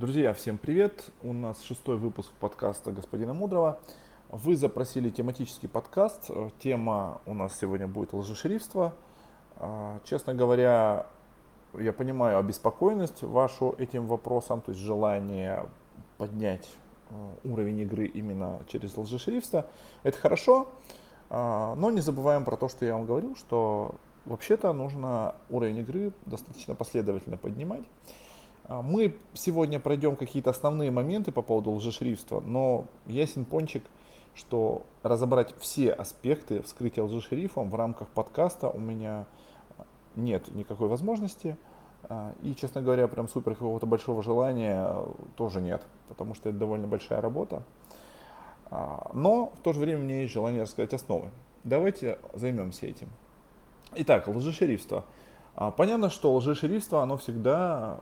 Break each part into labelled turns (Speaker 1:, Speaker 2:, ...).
Speaker 1: Друзья, всем привет! У нас шестой выпуск подкаста господина Мудрого. Вы запросили тематический подкаст. Тема у нас сегодня будет лжешерифство. А, честно говоря, я понимаю обеспокоенность вашу этим вопросом, то есть желание поднять э, уровень игры именно через лжешерифство. Это хорошо, а, но не забываем про то, что я вам говорил, что вообще-то нужно уровень игры достаточно последовательно поднимать. А, мы сегодня пройдем какие-то основные моменты по поводу лжешрифтства, но ясен пончик, что разобрать все аспекты вскрытия лжешрифом в рамках подкаста у меня нет никакой возможности. А, и, честно говоря, прям супер какого-то большого желания тоже нет, потому что это довольно большая работа. А, но в то же время у меня есть желание рассказать основы. Давайте займемся этим. Итак, лжешерифство. А, понятно, что лжешерифство, оно всегда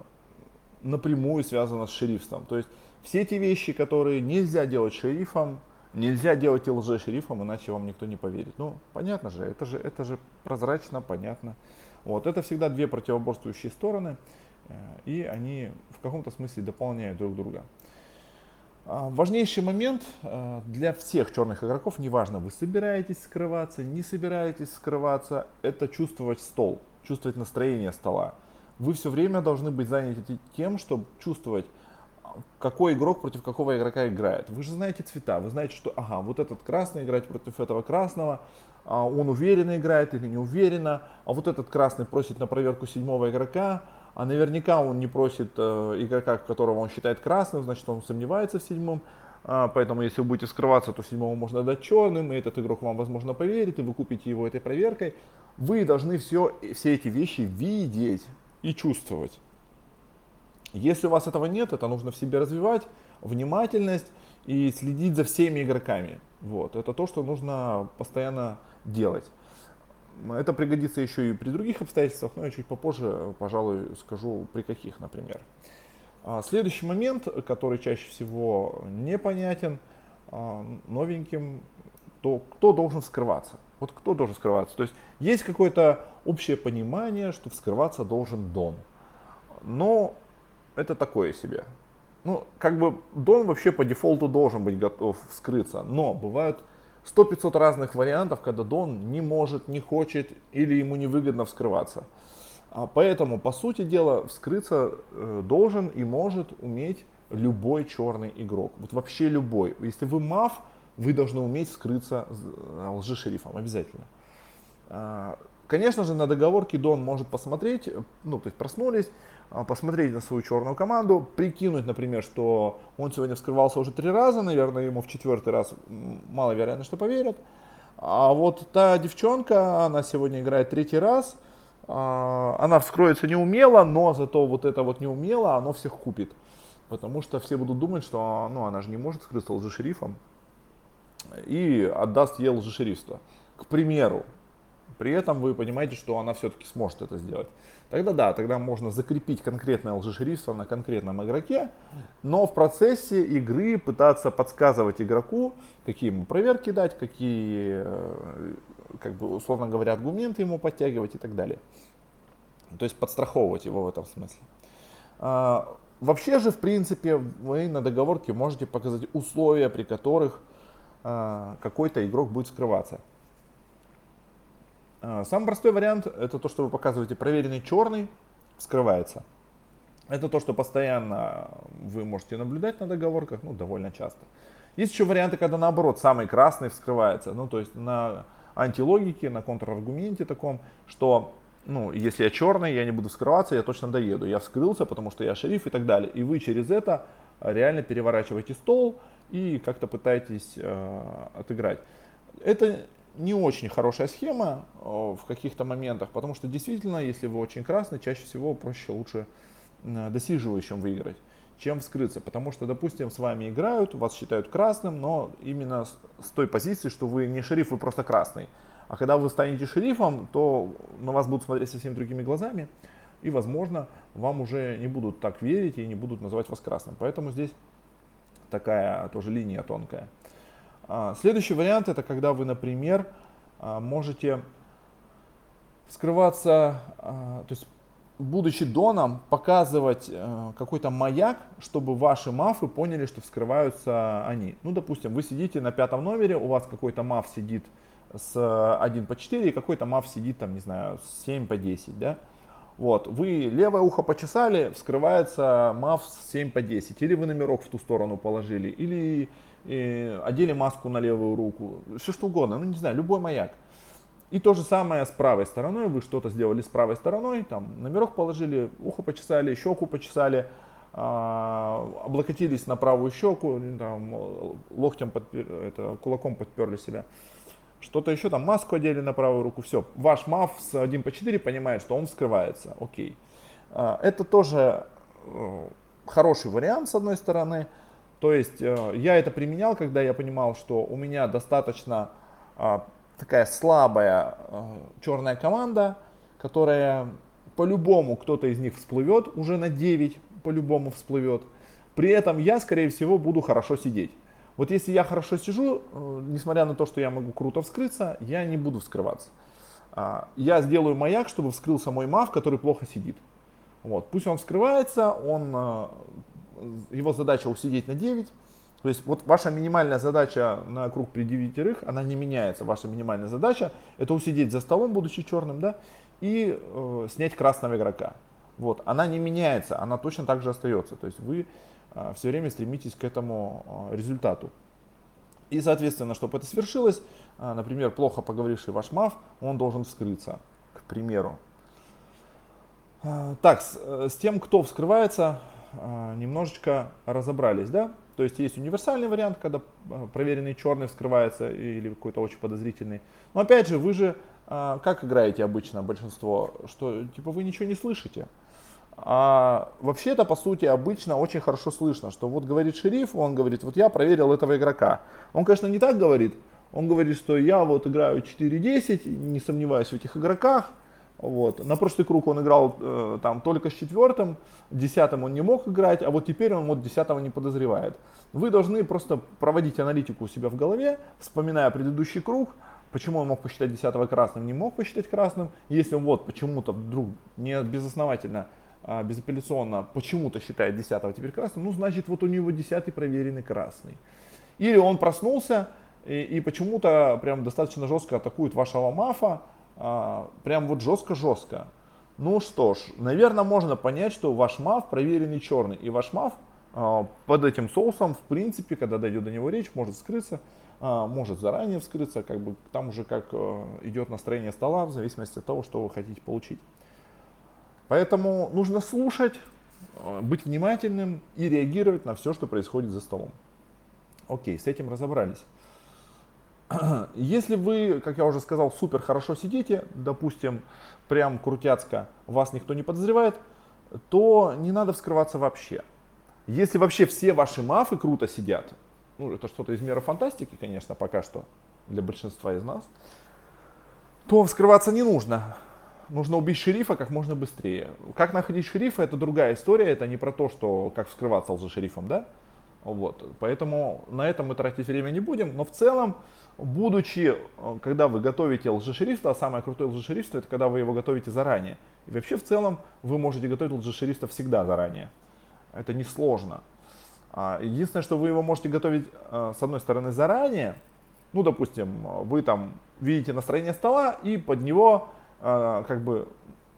Speaker 1: напрямую связано с шерифством. То есть все эти вещи, которые нельзя делать шерифом, нельзя делать и лжешерифом, иначе вам никто не поверит. Ну, понятно же, это же, это же прозрачно, понятно. Вот, это всегда две противоборствующие стороны, э, и они в каком-то смысле дополняют друг друга. А, важнейший момент э, для всех черных игроков, неважно, вы собираетесь скрываться, не собираетесь скрываться, это чувствовать стол, чувствовать настроение стола. Вы все время должны быть заняты тем, чтобы чувствовать, какой игрок против какого игрока играет. Вы же знаете цвета, вы знаете, что ага, вот этот красный играет против этого красного, а он уверенно играет или не уверенно, а вот этот красный просит на проверку седьмого игрока, а наверняка он не просит э, игрока, которого он считает красным, значит он сомневается в седьмом. А, поэтому если вы будете скрываться, то седьмого можно дать черным, и этот игрок вам, возможно, поверит, и вы купите его этой проверкой. Вы должны все, все эти вещи видеть и чувствовать. Если у вас этого нет, это нужно в себе развивать, внимательность и следить за всеми игроками. Вот. Это то, что нужно постоянно делать. Это пригодится еще и при других обстоятельствах, но я чуть попозже, пожалуй, скажу при каких, например. А, следующий момент, который чаще всего непонятен а, новеньким, то кто должен скрываться? Вот кто должен скрываться? То есть есть какое-то общее понимание, что скрываться должен Дон. Но это такое себе. Ну, как бы Дон вообще по дефолту должен быть готов скрыться, но бывают 100-500 разных вариантов, когда Дон не может, не хочет или ему невыгодно вскрываться. А поэтому, по сути дела, вскрыться э, должен и может уметь любой черный игрок. Вот вообще любой. Если вы мав, вы должны уметь скрыться э, лжешерифом обязательно. Конечно же, на договорке Дон может посмотреть, ну, то есть проснулись, а, посмотреть на свою черную команду, прикинуть, например, что он сегодня вскрывался уже три раза, наверное, ему в четвертый раз маловероятно, что поверят. А вот та девчонка, она сегодня играет третий раз, а, она вскроется неумело, но зато вот это вот неумело, оно всех купит. Потому что все будут думать, что ну, она же не может скрыться лжешерифом и отдаст ей лжешерифство. К примеру, при этом вы понимаете, что она все-таки сможет это сделать. Тогда да, тогда можно закрепить конкретное лжешерифство на конкретном игроке, но в процессе игры пытаться подсказывать игроку, какие ему проверки дать, какие, э, как бы, условно говоря, аргументы ему подтягивать и так далее. То есть подстраховывать его в этом смысле. А, вообще же, в принципе, вы на договорке можете показать условия, при которых а, какой-то игрок будет скрываться. А, самый простой вариант это то, что вы показываете проверенный черный, скрывается. Это то, что постоянно вы можете наблюдать на договорках, ну, довольно часто. Есть еще варианты, когда наоборот, самый красный вскрывается. Ну, то есть на антилогике, на контраргументе таком, что, ну, если я черный, я не буду скрываться, я точно доеду. Я вскрылся, потому что я шериф и так далее. И вы через это реально переворачиваете стол и как-то пытаетесь э, отыграть. Это не очень хорошая схема э, в каких-то моментах, потому что действительно, если вы очень красный, чаще всего проще лучше досиживающим выиграть, чем вскрыться. Потому что, допустим, с вами играют, вас считают красным, но именно с той позиции, что вы не шериф, вы просто красный. А когда вы станете шерифом, то на вас будут смотреть совсем другими глазами, и, возможно, вам уже не будут так верить и не будут называть вас красным. Поэтому здесь такая тоже линия тонкая. А, следующий вариант это когда вы, например, а, можете скрываться, а, то есть будучи доном, показывать э, какой-то маяк, чтобы ваши мафы поняли, что вскрываются они. Ну, допустим, вы сидите на пятом номере, у вас какой-то маф сидит с 1 по 4, и какой-то маф сидит там, не знаю, с 7 по 10, да? Вот, вы левое ухо почесали, вскрывается маф с 7 по 10, или вы номерок в ту сторону положили, или э, одели маску на левую руку, все что угодно, ну не знаю, любой маяк. И то же самое с правой стороной, вы что-то сделали с правой стороной, там номерок положили, ухо почесали, щеку почесали, а, облокотились на правую щеку, там, локтем, подпер, это, кулаком подперли себя. Что-то еще там, маску одели на правую руку, все. Ваш МАФ с 1 по 4 понимает, что он вскрывается, окей. А, это тоже э, хороший вариант с одной стороны. То есть э, я это применял, когда я понимал, что у меня достаточно а, такая слабая э, черная команда, которая по-любому кто-то из них всплывет, уже на 9 по-любому всплывет. При этом я, скорее всего, буду хорошо сидеть. Вот если я хорошо сижу, э, несмотря на то, что я могу круто вскрыться, я не буду вскрываться. А, я сделаю маяк, чтобы вскрылся мой мав, который плохо сидит. Вот. Пусть он вскрывается, он, его задача усидеть на 9, то есть вот ваша минимальная задача на круг при девятерых, она не меняется. Ваша минимальная задача это усидеть за столом, будучи черным, да, и э, снять красного игрока. Вот, она не меняется, она точно так же остается. То есть вы э, все время стремитесь к этому э, результату. И, соответственно, чтобы это свершилось, э, например, плохо поговоривший ваш мав, он должен вскрыться, к примеру. Э, так, с, э, с тем, кто вскрывается, немножечко разобрались, да? То есть есть универсальный вариант, когда а, проверенный черный вскрывается или какой-то очень подозрительный. Но опять же, вы же а, как играете обычно большинство, что типа вы ничего не слышите. А вообще-то, по сути, обычно очень хорошо слышно, что вот говорит шериф, он говорит, вот я проверил этого игрока. Он, конечно, не так говорит, он говорит, что я вот играю 4-10, не сомневаюсь в этих игроках, вот. На прошлый круг он играл э, там только с четвертым, десятым он не мог играть, а вот теперь он вот десятого не подозревает. Вы должны просто проводить аналитику у себя в голове, вспоминая предыдущий круг, почему он мог посчитать десятого красным, не мог посчитать красным, если вот почему-то вдруг не безосновательно, а безапелляционно почему-то считает десятого теперь красным, ну значит вот у него десятый проверенный красный. Или он проснулся и, и почему-то прям достаточно жестко атакует вашего мафа, а, прям вот жестко-жестко. Ну что ж, наверное, можно понять, что ваш мав проверенный черный. И ваш мав а, под этим соусом, в принципе, когда дойдет до него речь, может скрыться, а, может заранее вскрыться, как бы там уже как идет настроение стола, в зависимости от того, что вы хотите получить. Поэтому нужно слушать, быть внимательным и реагировать на все, что происходит за столом. Окей, с этим разобрались. Если вы, как я уже сказал, супер хорошо сидите, допустим, прям крутяцко, вас никто не подозревает, то не надо вскрываться вообще. Если вообще все ваши мафы круто сидят, ну это что-то из мира фантастики, конечно, пока что для большинства из нас, то вскрываться не нужно. Нужно убить шерифа как можно быстрее. Как находить шерифа, это другая история, это не про то, что как вскрываться лжешерифом, да? Вот. Поэтому на этом мы тратить время не будем, но в целом будучи, э, когда вы готовите лжешерифство, а самое крутое лжешерифство, это когда вы его готовите заранее. И вообще в целом вы можете готовить лжешерифство всегда заранее. Это несложно. А, единственное, что вы его можете готовить, э, с одной стороны, заранее. Ну, допустим, вы там видите настроение стола и под него э, как бы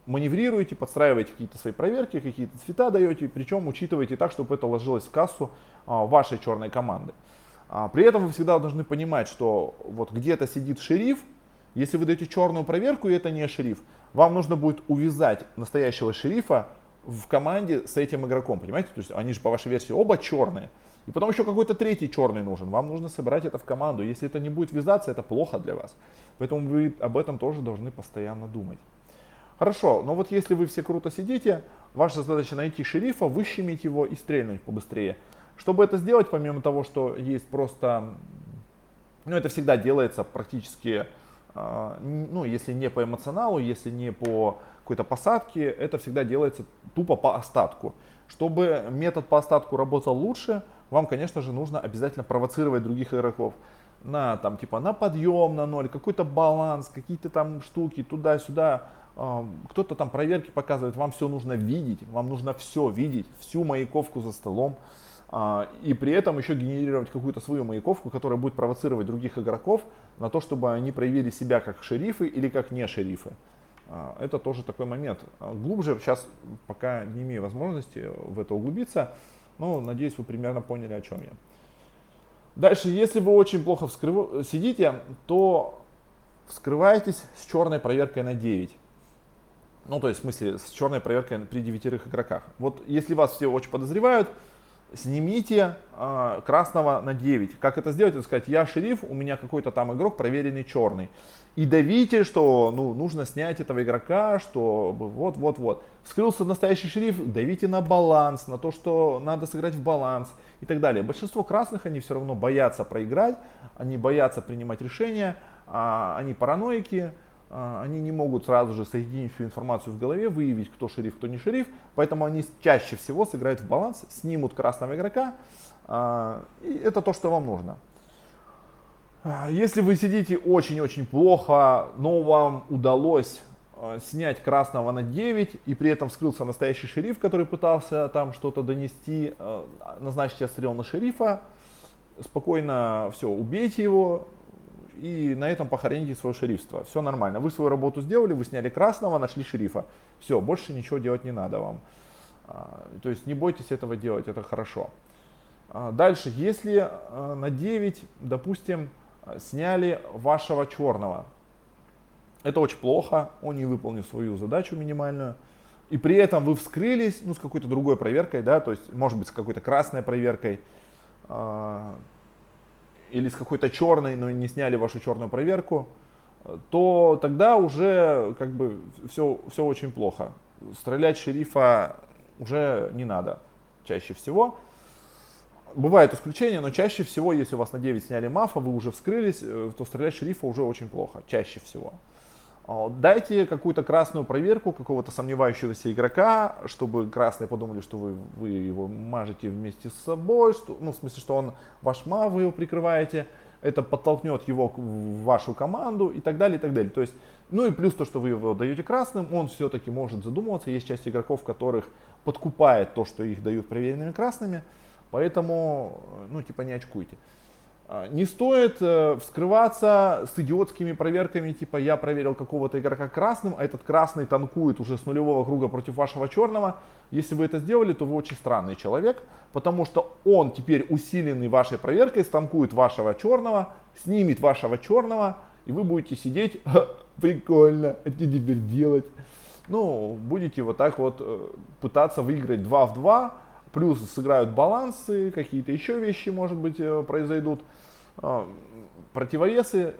Speaker 1: маневрируете, подстраиваете какие-то свои проверки, какие-то цвета даете, причем учитываете так, чтобы это ложилось в кассу вашей черной команды. А, при этом вы всегда должны понимать, что вот где-то сидит шериф, если вы даете черную проверку и это не шериф, вам нужно будет увязать настоящего шерифа в команде с этим игроком, понимаете? То есть они же по вашей версии оба черные. И потом еще какой-то третий черный нужен. Вам нужно собрать это в команду. Если это не будет вязаться, это плохо для вас. Поэтому вы об этом тоже должны постоянно думать. Хорошо, но вот если вы все круто сидите, ваша задача найти шерифа, выщемить его и стрельнуть побыстрее. Чтобы это сделать, помимо того, что есть просто, ну это всегда делается практически, а, ну если не по эмоционалу, если не по какой-то посадке, это всегда делается тупо по остатку. Чтобы метод по остатку работал лучше, вам, конечно же, нужно обязательно провоцировать других игроков. На там типа на подъем на ноль, какой-то баланс, какие-то там штуки туда-сюда, кто-то там проверки показывает, вам все нужно видеть, вам нужно все видеть, всю маяковку за столом, а, и при этом еще генерировать какую-то свою маяковку, которая будет провоцировать других игроков на то, чтобы они проявили себя как шерифы или как не шерифы. А, это тоже такой момент. Глубже сейчас пока не имею возможности в это углубиться, но надеюсь, вы примерно поняли, о чем я. Дальше, если вы очень плохо вскрыв... сидите, то вскрываетесь с черной проверкой на 9. Ну, то есть, в смысле, с черной проверкой при девятерых игроках. Вот если вас все очень подозревают, снимите э, красного на 9. Как это сделать? Это сказать, я шериф, у меня какой-то там игрок проверенный черный. И давите, что ну, нужно снять этого игрока, что вот-вот-вот. Вскрылся настоящий шериф, давите на баланс, на то, что надо сыграть в баланс и так далее. Большинство красных, они все равно боятся проиграть, они боятся принимать решения, а, они параноики, они не могут сразу же соединить всю информацию в голове, выявить, кто шериф, кто не шериф, поэтому они чаще всего сыграют в баланс, снимут красного игрока, а, и это то, что вам нужно. Если вы сидите очень-очень плохо, но вам удалось снять красного на 9, и при этом скрылся настоящий шериф, который пытался там что-то донести, назначьте отстрел на шерифа, спокойно все, убейте его, и на этом похороните свое шерифство. Все нормально. Вы свою работу сделали, вы сняли красного, нашли шерифа. Все, больше ничего делать не надо вам. А, то есть не бойтесь этого делать, это хорошо. А, дальше, если а, на 9, допустим, сняли вашего черного, это очень плохо, он не выполнил свою задачу минимальную, и при этом вы вскрылись, ну, с какой-то другой проверкой, да, то есть, может быть, с какой-то красной проверкой, или с какой-то черной, но не сняли вашу черную проверку, то тогда уже как бы все, все очень плохо. Стрелять шерифа уже не надо чаще всего. Бывают исключения, но чаще всего, если у вас на 9 сняли мафа, вы уже вскрылись, э, то стрелять шерифа уже очень плохо, чаще всего. А, дайте какую-то красную проверку какого-то сомневающегося игрока, чтобы красные подумали, что вы, вы его мажете вместе с собой, что, ну, в смысле, что он ваш мав, вы его прикрываете, это подтолкнет его в вашу команду и так далее, и так далее. То есть, ну и плюс то, что вы его даете красным, он все-таки может задумываться. Есть часть игроков, которых подкупает то, что их дают проверенными красными, поэтому, ну, типа, не очкуйте. А, не стоит э, вскрываться с идиотскими проверками, типа я проверил какого-то игрока красным, а этот красный танкует уже с нулевого круга против вашего черного. Если вы это сделали, то вы очень странный человек, потому что он теперь усиленный вашей проверкой станкует вашего черного, снимет вашего черного, и вы будете сидеть, прикольно, а что теперь делать? Ну, будете вот так вот э, пытаться выиграть 2 в 2, плюс сыграют балансы, какие-то еще вещи, может быть, э, произойдут. А, противовесы,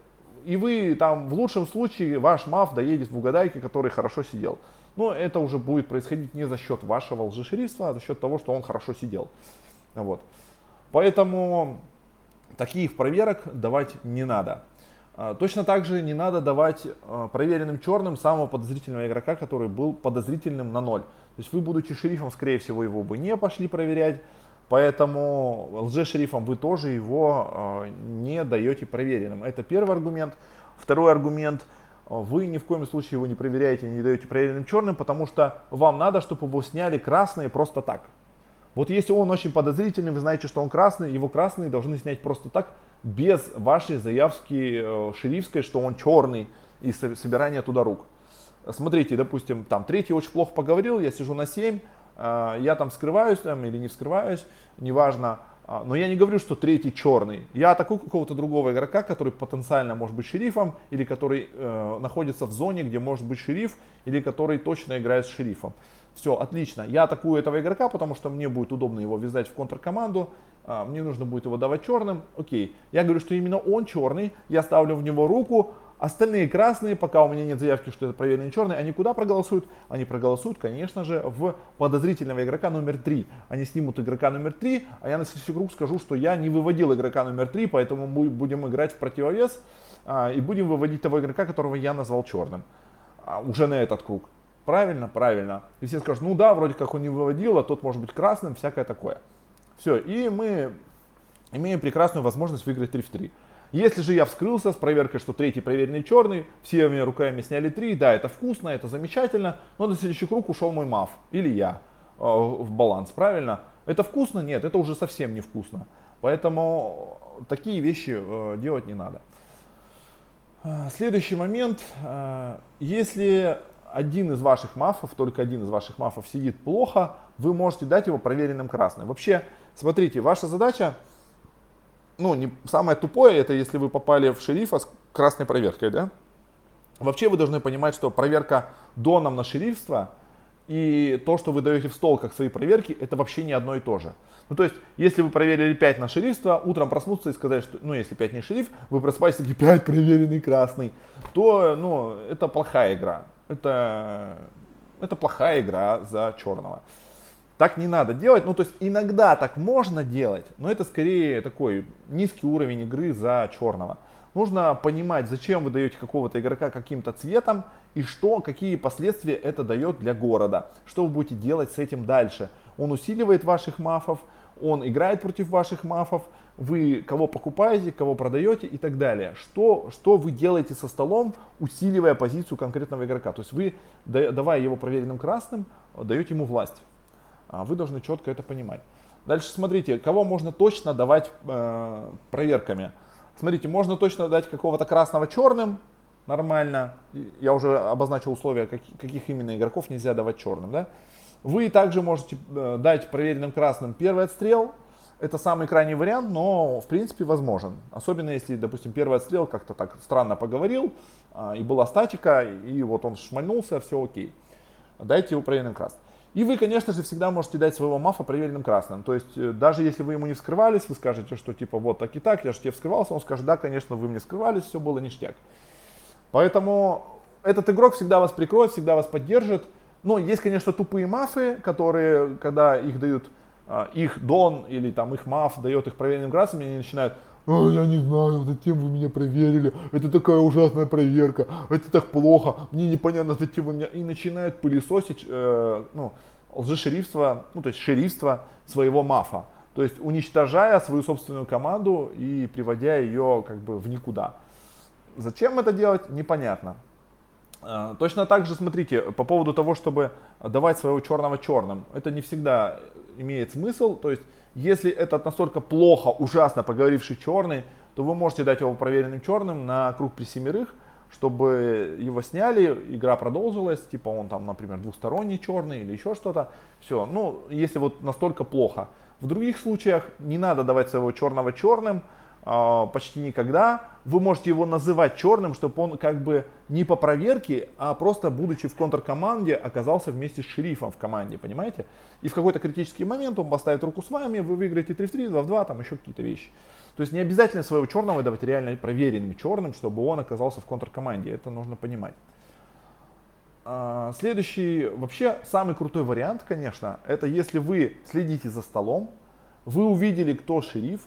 Speaker 1: и вы там в лучшем случае ваш МАФ доедет в угадайке, который хорошо сидел. Но это уже будет происходить не за счет вашего лжешерифства, а за счет того, что он хорошо сидел. Вот. Поэтому таких проверок давать не надо. А, точно так же не надо давать а, проверенным черным самого подозрительного игрока, который был подозрительным на ноль. То есть вы, будучи шерифом, скорее всего, его бы не пошли проверять, Поэтому лжешерифом вы тоже его э, не даете проверенным. Это первый аргумент. Второй аргумент. Вы ни в коем случае его не проверяете, не даете проверенным черным, потому что вам надо, чтобы его сняли красные просто так. Вот если он очень подозрительный, вы знаете, что он красный, его красные должны снять просто так, без вашей заявки э, шерифской, что он черный, и собирания туда рук. Смотрите, допустим, там третий очень плохо поговорил, я сижу на 7, а, я там скрываюсь там, или не скрываюсь, неважно. А, но я не говорю, что третий черный. Я атакую какого-то другого игрока, который потенциально может быть шерифом, или который э, находится в зоне, где может быть шериф, или который точно играет с шерифом. Все, отлично. Я атакую этого игрока, потому что мне будет удобно его вязать в контркоманду. А, мне нужно будет его давать черным. Окей. Я говорю, что именно он черный. Я ставлю в него руку, Остальные красные, пока у меня нет заявки, что это проверенный черный, они куда проголосуют? Они проголосуют, конечно же, в подозрительного игрока номер 3. Они снимут игрока номер 3, а я на следующий круг скажу, что я не выводил игрока номер 3, поэтому мы будем играть в противовес а, и будем выводить того игрока, которого я назвал черным. А, уже на этот круг. Правильно? Правильно. И все скажут, ну да, вроде как он не выводил, а тот может быть красным, всякое такое. Все, и мы имеем прекрасную возможность выиграть 3 в 3. Если же я вскрылся с проверкой, что третий проверенный черный, всеми руками сняли три, да, это вкусно, это замечательно, но на следующий круг ушел мой маф или я э, в баланс, правильно? Это вкусно? Нет, это уже совсем не вкусно. Поэтому такие вещи э, делать не надо. Э, следующий момент. Э, если один из ваших мафов, только один из ваших мафов сидит плохо, вы можете дать его проверенным красным. Вообще, смотрите, ваша задача, ну, не, самое тупое, это если вы попали в шерифа с красной проверкой, да? Вообще вы должны понимать, что проверка доном на шерифство и то, что вы даете в стол как свои проверки, это вообще не одно и то же. Ну, то есть, если вы проверили 5 на шерифство, утром проснуться и сказать, что, ну, если 5 не шериф, вы просыпаетесь такие 5 проверенный красный, то, ну, это плохая игра. Это, это плохая игра за черного. Так не надо делать. Ну, то есть, иногда так можно делать, но это скорее такой низкий уровень игры за черного. Нужно понимать, зачем вы даете какого-то игрока каким-то цветом, и что, какие последствия это дает для города. Что вы будете делать с этим дальше. Он усиливает ваших мафов, он играет против ваших мафов, вы кого покупаете, кого продаете и так далее. Что, что вы делаете со столом, усиливая позицию конкретного игрока. То есть вы, давая его проверенным красным, даете ему власть. А вы должны четко это понимать. Дальше смотрите, кого можно точно давать э, проверками. Смотрите, можно точно дать какого-то красного черным, нормально. Я уже обозначил условия, каких, каких именно игроков нельзя давать черным. Да? Вы также можете э, дать проверенным красным первый отстрел. Это самый крайний вариант, но в принципе возможен. Особенно если, допустим, первый отстрел как-то так странно поговорил, а, и была статика, и вот он шмальнулся, все окей. Дайте его проверенным красным. И вы, конечно же, всегда можете дать своего мафа проверенным красным. То есть, э, даже если вы ему не вскрывались, вы скажете, что типа вот так и так, я же тебе вскрывался, он скажет, да, конечно, вы мне скрывались, все было ништяк. Поэтому этот игрок всегда вас прикроет, всегда вас поддержит. Но есть, конечно, тупые мафы, которые, когда их дают, а, их дон или там их маф дает их проверенным красным, они начинают, а, я не знаю, зачем вы меня проверили, это такая ужасная проверка, это так плохо, мне непонятно, зачем вы меня, и начинают пылесосить, э, ну, лжешерифство, ну, то есть шерифство своего мафа, то есть уничтожая свою собственную команду и приводя ее как бы в никуда. Зачем это делать, непонятно. А, точно так же, смотрите, по поводу того, чтобы давать своего черного черным, это не всегда имеет смысл. То есть, если этот настолько плохо, ужасно поговоривший черный, то вы можете дать его проверенным черным на круг при семерых, чтобы его сняли, игра продолжилась, типа он там, например, двусторонний черный или еще что-то. Все, ну, если вот настолько плохо. В других случаях не надо давать своего черного черным, а, почти никогда. Вы можете его называть черным, чтобы он как бы не по проверке, а просто будучи в контркоманде оказался вместе с шерифом в команде, понимаете? И в какой-то критический момент он поставит руку с вами, вы выиграете 3 в 3, 2 в 2, там еще какие-то вещи. То есть не обязательно своего черного давать реально проверенным черным, чтобы он оказался в контркоманде. Это нужно понимать. А, следующий, вообще самый крутой вариант, конечно, это если вы следите за столом, вы увидели, кто шериф,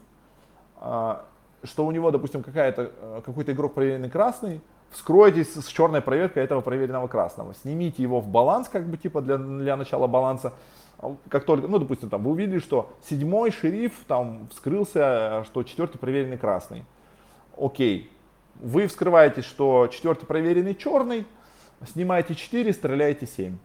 Speaker 1: а, что у него, допустим, э, какой-то игрок проверенный красный, вскройтесь с черной проверкой этого проверенного красного, снимите его в баланс, как бы типа для, для начала баланса, а как только, ну, допустим, там, вы увидели, что седьмой шериф там вскрылся, что четвертый проверенный красный. Окей. Вы вскрываете, что четвертый проверенный черный, снимаете 4, стреляете 7.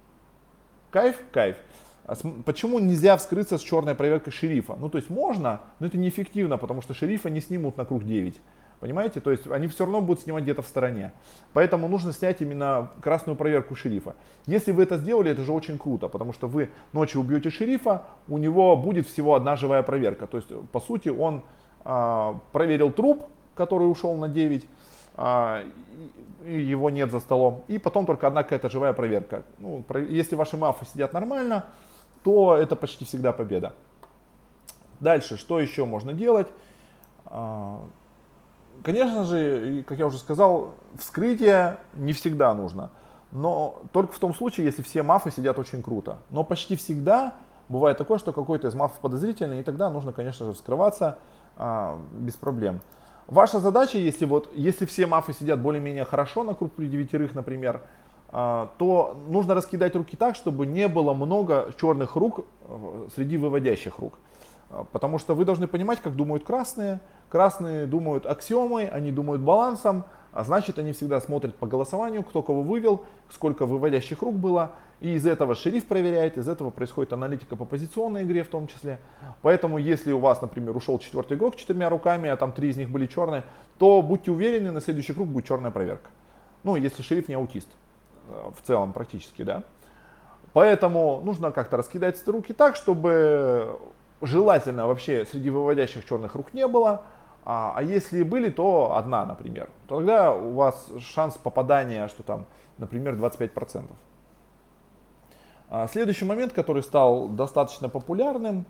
Speaker 1: Кайф? Кайф. А почему нельзя вскрыться с черной проверкой шерифа? Ну, то есть можно, но это неэффективно, потому что шерифа не снимут на круг 9. Понимаете? То есть они все равно будут снимать где-то в стороне. Поэтому нужно снять именно красную проверку шерифа. Если вы это сделали, это же очень круто, потому что вы ночью убьете шерифа, у него будет всего одна живая проверка. То есть, по сути, он а, проверил труп, который ушел на 9, а, его нет за столом, и потом только одна какая-то живая проверка. Ну, про, если ваши мафы сидят нормально, то это почти всегда победа. Дальше, что еще можно делать? Конечно же, как я уже сказал, вскрытие не всегда нужно. Но только в том случае, если все мафы сидят очень круто. Но почти всегда бывает такое, что какой-то из мафов подозрительный, и тогда нужно, конечно же, вскрываться а, без проблем. Ваша задача, если, вот, если все мафы сидят более-менее хорошо на круг при девятерых, например, а, то нужно раскидать руки так, чтобы не было много черных рук э, среди выводящих рук. А, потому что вы должны понимать, как думают красные. Красные думают аксиомой, они думают балансом, а значит они всегда смотрят по голосованию, кто кого вывел, сколько выводящих рук было. И из этого шериф проверяет, из этого происходит аналитика по позиционной игре в том числе. Поэтому если у вас, например, ушел четвертый игрок четырьмя руками, а там три из них были черные, то будьте уверены, на следующий круг будет черная проверка. Ну, если шериф не аутист, э, в целом практически, да. Поэтому нужно как-то раскидать руки так, чтобы желательно вообще среди выводящих черных рук не было. А, а если были, то одна, например. Тогда у вас шанс попадания, что там, например, 25%. А следующий момент, который стал достаточно популярным,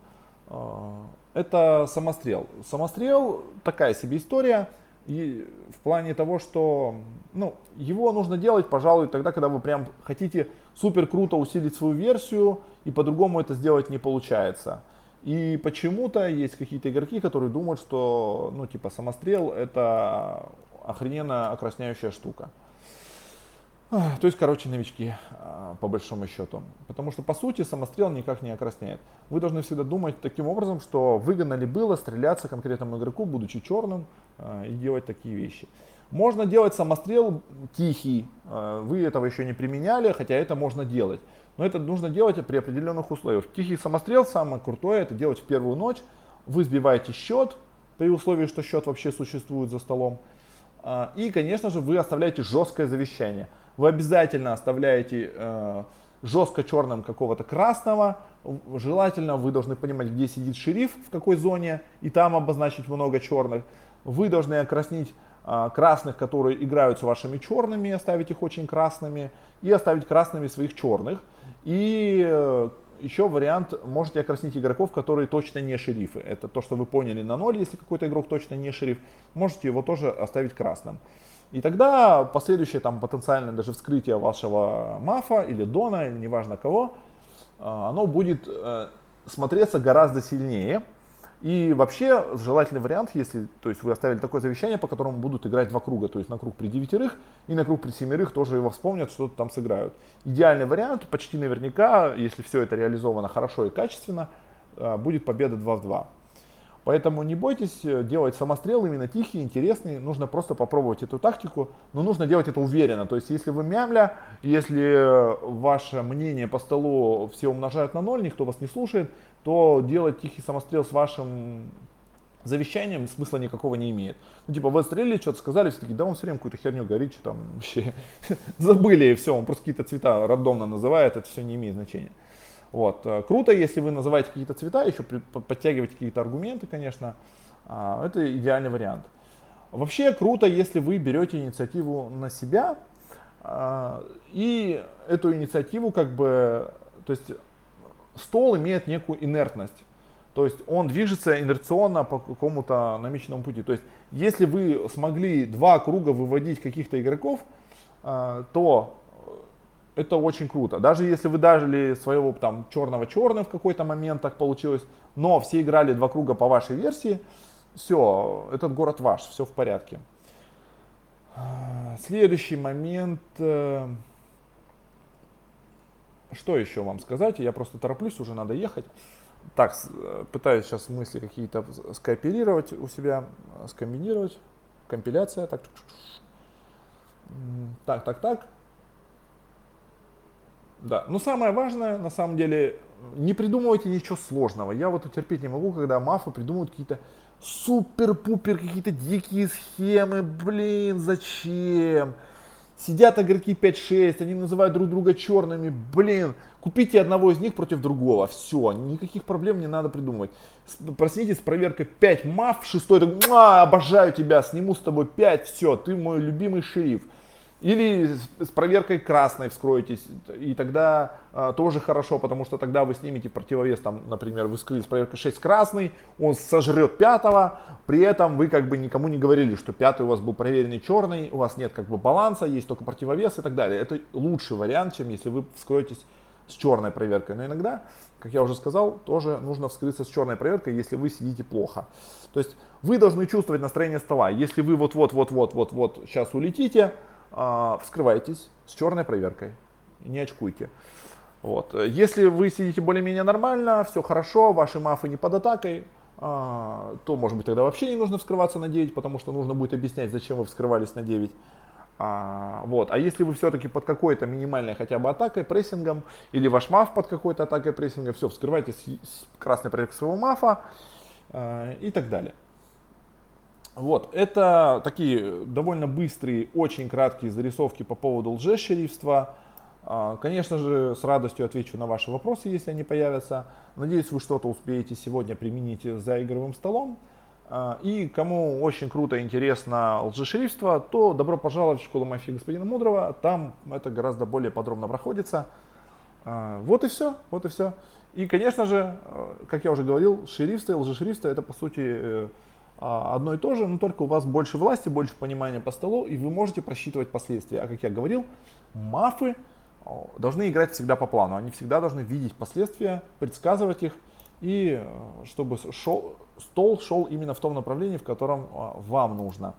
Speaker 1: а, это самострел. Самострел такая себе история. И в плане того, что ну, его нужно делать, пожалуй, тогда, когда вы прям хотите супер круто усилить свою версию, и по-другому это сделать не получается. И почему-то есть какие-то игроки, которые думают, что, ну, типа, самострел это охрененно окрасняющая штука. То есть, короче, новички, а, по большому счету. Потому что, по сути, самострел никак не окрасняет. Вы должны всегда думать таким образом, что выгодно ли было стреляться конкретному игроку, будучи черным, а, и делать такие вещи. Можно делать самострел тихий, а, вы этого еще не применяли, хотя это можно делать. Но это нужно делать при определенных условиях. Тихий самострел самое крутое, это делать в первую ночь. Вы сбиваете счет, при условии, что счет вообще существует за столом. И, конечно же, вы оставляете жесткое завещание вы обязательно оставляете э, жестко черным какого-то красного. Желательно вы должны понимать, где сидит шериф, в какой зоне, и там обозначить много черных. Вы должны окраснить э, красных, которые играют с вашими черными, оставить их очень красными, и оставить красными своих черных. И э, еще вариант, можете окраснить игроков, которые точно не шерифы. Это то, что вы поняли на ноль, если какой-то игрок точно не шериф, можете его тоже оставить красным. И тогда последующее там потенциальное даже вскрытие вашего мафа или дона, или неважно кого, а, оно будет э, смотреться гораздо сильнее. И вообще желательный вариант, если то есть вы оставили такое завещание, по которому будут играть два круга, то есть на круг при девятерых и на круг при семерых тоже его вспомнят, что-то там сыграют. Идеальный вариант, почти наверняка, если все это реализовано хорошо и качественно, э, будет победа 2 в 2. Поэтому не бойтесь э, делать самострел именно тихий, интересный. Нужно просто попробовать эту тактику, но нужно делать это уверенно. То есть если вы мямля, если ваше мнение по столу все умножают на ноль, никто вас не слушает, то делать тихий самострел с вашим завещанием смысла никакого не имеет. Ну, типа, вы отстрелили, что-то сказали, все таки да он все время какую-то херню говорит, что там вообще забыли и все, он просто какие-то цвета рандомно называет, это все не имеет значения. Вот. Э, круто, если вы называете какие-то цвета, еще подтягиваете какие-то аргументы, конечно. А, это идеальный вариант. Вообще круто, если вы берете инициативу на себя а, и эту инициативу как бы, то есть стол имеет некую инертность. То есть он движется инерционно по какому-то намеченному пути. То есть если вы смогли два круга выводить каких-то игроков, а, то это очень круто. Даже если вы дажили своего там черного черным в какой-то момент так получилось, но все играли два круга по вашей версии, все, этот город ваш, все в порядке. Следующий момент. Э, что еще вам сказать? Я просто тороплюсь, уже надо ехать. Так, э, пытаюсь сейчас мысли какие-то скооперировать у себя, скомбинировать. Компиляция. Так, так, так, так. Да, но самое важное, на самом деле, не придумывайте ничего сложного. Я вот терпеть не могу, когда мафы придумывают какие-то супер-пупер, какие-то дикие схемы. Блин, зачем? Сидят игроки 5-6, они называют друг друга черными. Блин, купите одного из них против другого. Все, никаких проблем не надо придумывать. Проснитесь с проверкой 5 маф, 6 обожаю тебя, сниму с тобой 5, все, ты мой любимый шериф. Или с проверкой красной вскроетесь, и тогда э, тоже хорошо, потому что тогда вы снимете противовес, там, например, вы вскрыли с проверкой 6 красный, он сожрет пятого, при этом вы как бы никому не говорили, что пятый у вас был проверенный черный, у вас нет как бы баланса, есть только противовес и так далее. Это лучший вариант, чем если вы вскроетесь с черной проверкой. Но иногда, как я уже сказал, тоже нужно вскрыться с черной проверкой, если вы сидите плохо. То есть вы должны чувствовать настроение стола. Если вы вот-вот-вот-вот-вот-вот сейчас улетите, а, вскрывайтесь с черной проверкой, не очкуйте. Вот. Если вы сидите более-менее нормально, все хорошо, ваши мафы не под атакой, а, то, может быть, тогда вообще не нужно вскрываться на 9, потому что нужно будет объяснять, зачем вы вскрывались на 9. А, вот. а если вы все-таки под какой-то минимальной хотя бы атакой, прессингом, или ваш маф под какой-то атакой, прессингом, все, вскрывайте с, красной проект своего мафа а, и так далее. Вот, это такие довольно быстрые, очень краткие зарисовки по поводу лжешерифства. А, конечно же, с радостью отвечу на ваши вопросы, если они появятся. Надеюсь, вы что-то успеете сегодня применить за игровым столом. А, и кому очень круто и интересно лжешерифство, то добро пожаловать в школу мафии господина Мудрого. Там это гораздо более подробно проходится. А, вот и все, вот и все. И, конечно же, как я уже говорил, шерифство и лжешерифство это по сути э, одно и то же, но только у вас больше власти, больше понимания по столу, и вы можете просчитывать последствия. А как я говорил, мафы должны играть всегда по плану. Они всегда должны видеть последствия, предсказывать их, и э, чтобы шел, стол шел именно в том направлении, в котором а, вам нужно.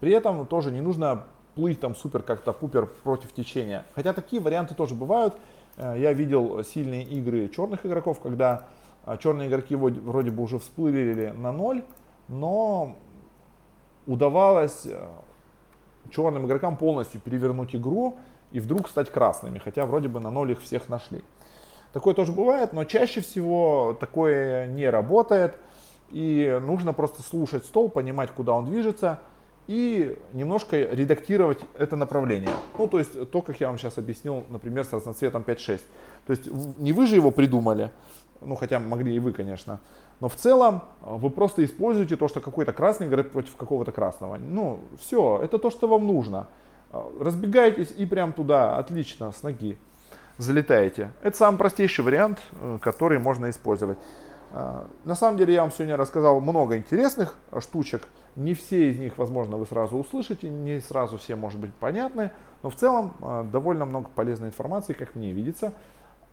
Speaker 1: При этом тоже не нужно плыть там супер как-то пупер против течения. Хотя такие варианты тоже бывают. Э, я видел сильные игры черных игроков, когда а, черные игроки вроде бы уже всплыли на ноль, но удавалось э, черным игрокам полностью перевернуть игру и вдруг стать красными, хотя вроде бы на ноль их всех нашли. Такое тоже бывает, но чаще всего такое не работает. И нужно просто слушать стол, понимать, куда он движется и немножко редактировать это направление. Ну, то есть то, как я вам сейчас объяснил, например, с разноцветом 5-6. То есть не вы же его придумали, ну, хотя могли и вы, конечно, но в целом вы просто используете то, что какой-то красный играет против какого-то красного. Ну, все, это то, что вам нужно. Разбегаетесь и прям туда, отлично, с ноги залетаете. Это самый простейший вариант, э, который можно использовать. На самом деле я вам сегодня рассказал много интересных штучек. Не все из них, возможно, вы сразу услышите, не сразу все, может быть, понятны, но в целом довольно много полезной информации, как мне видится.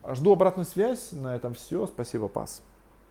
Speaker 1: Жду обратную связь. На этом все. Спасибо, Пас.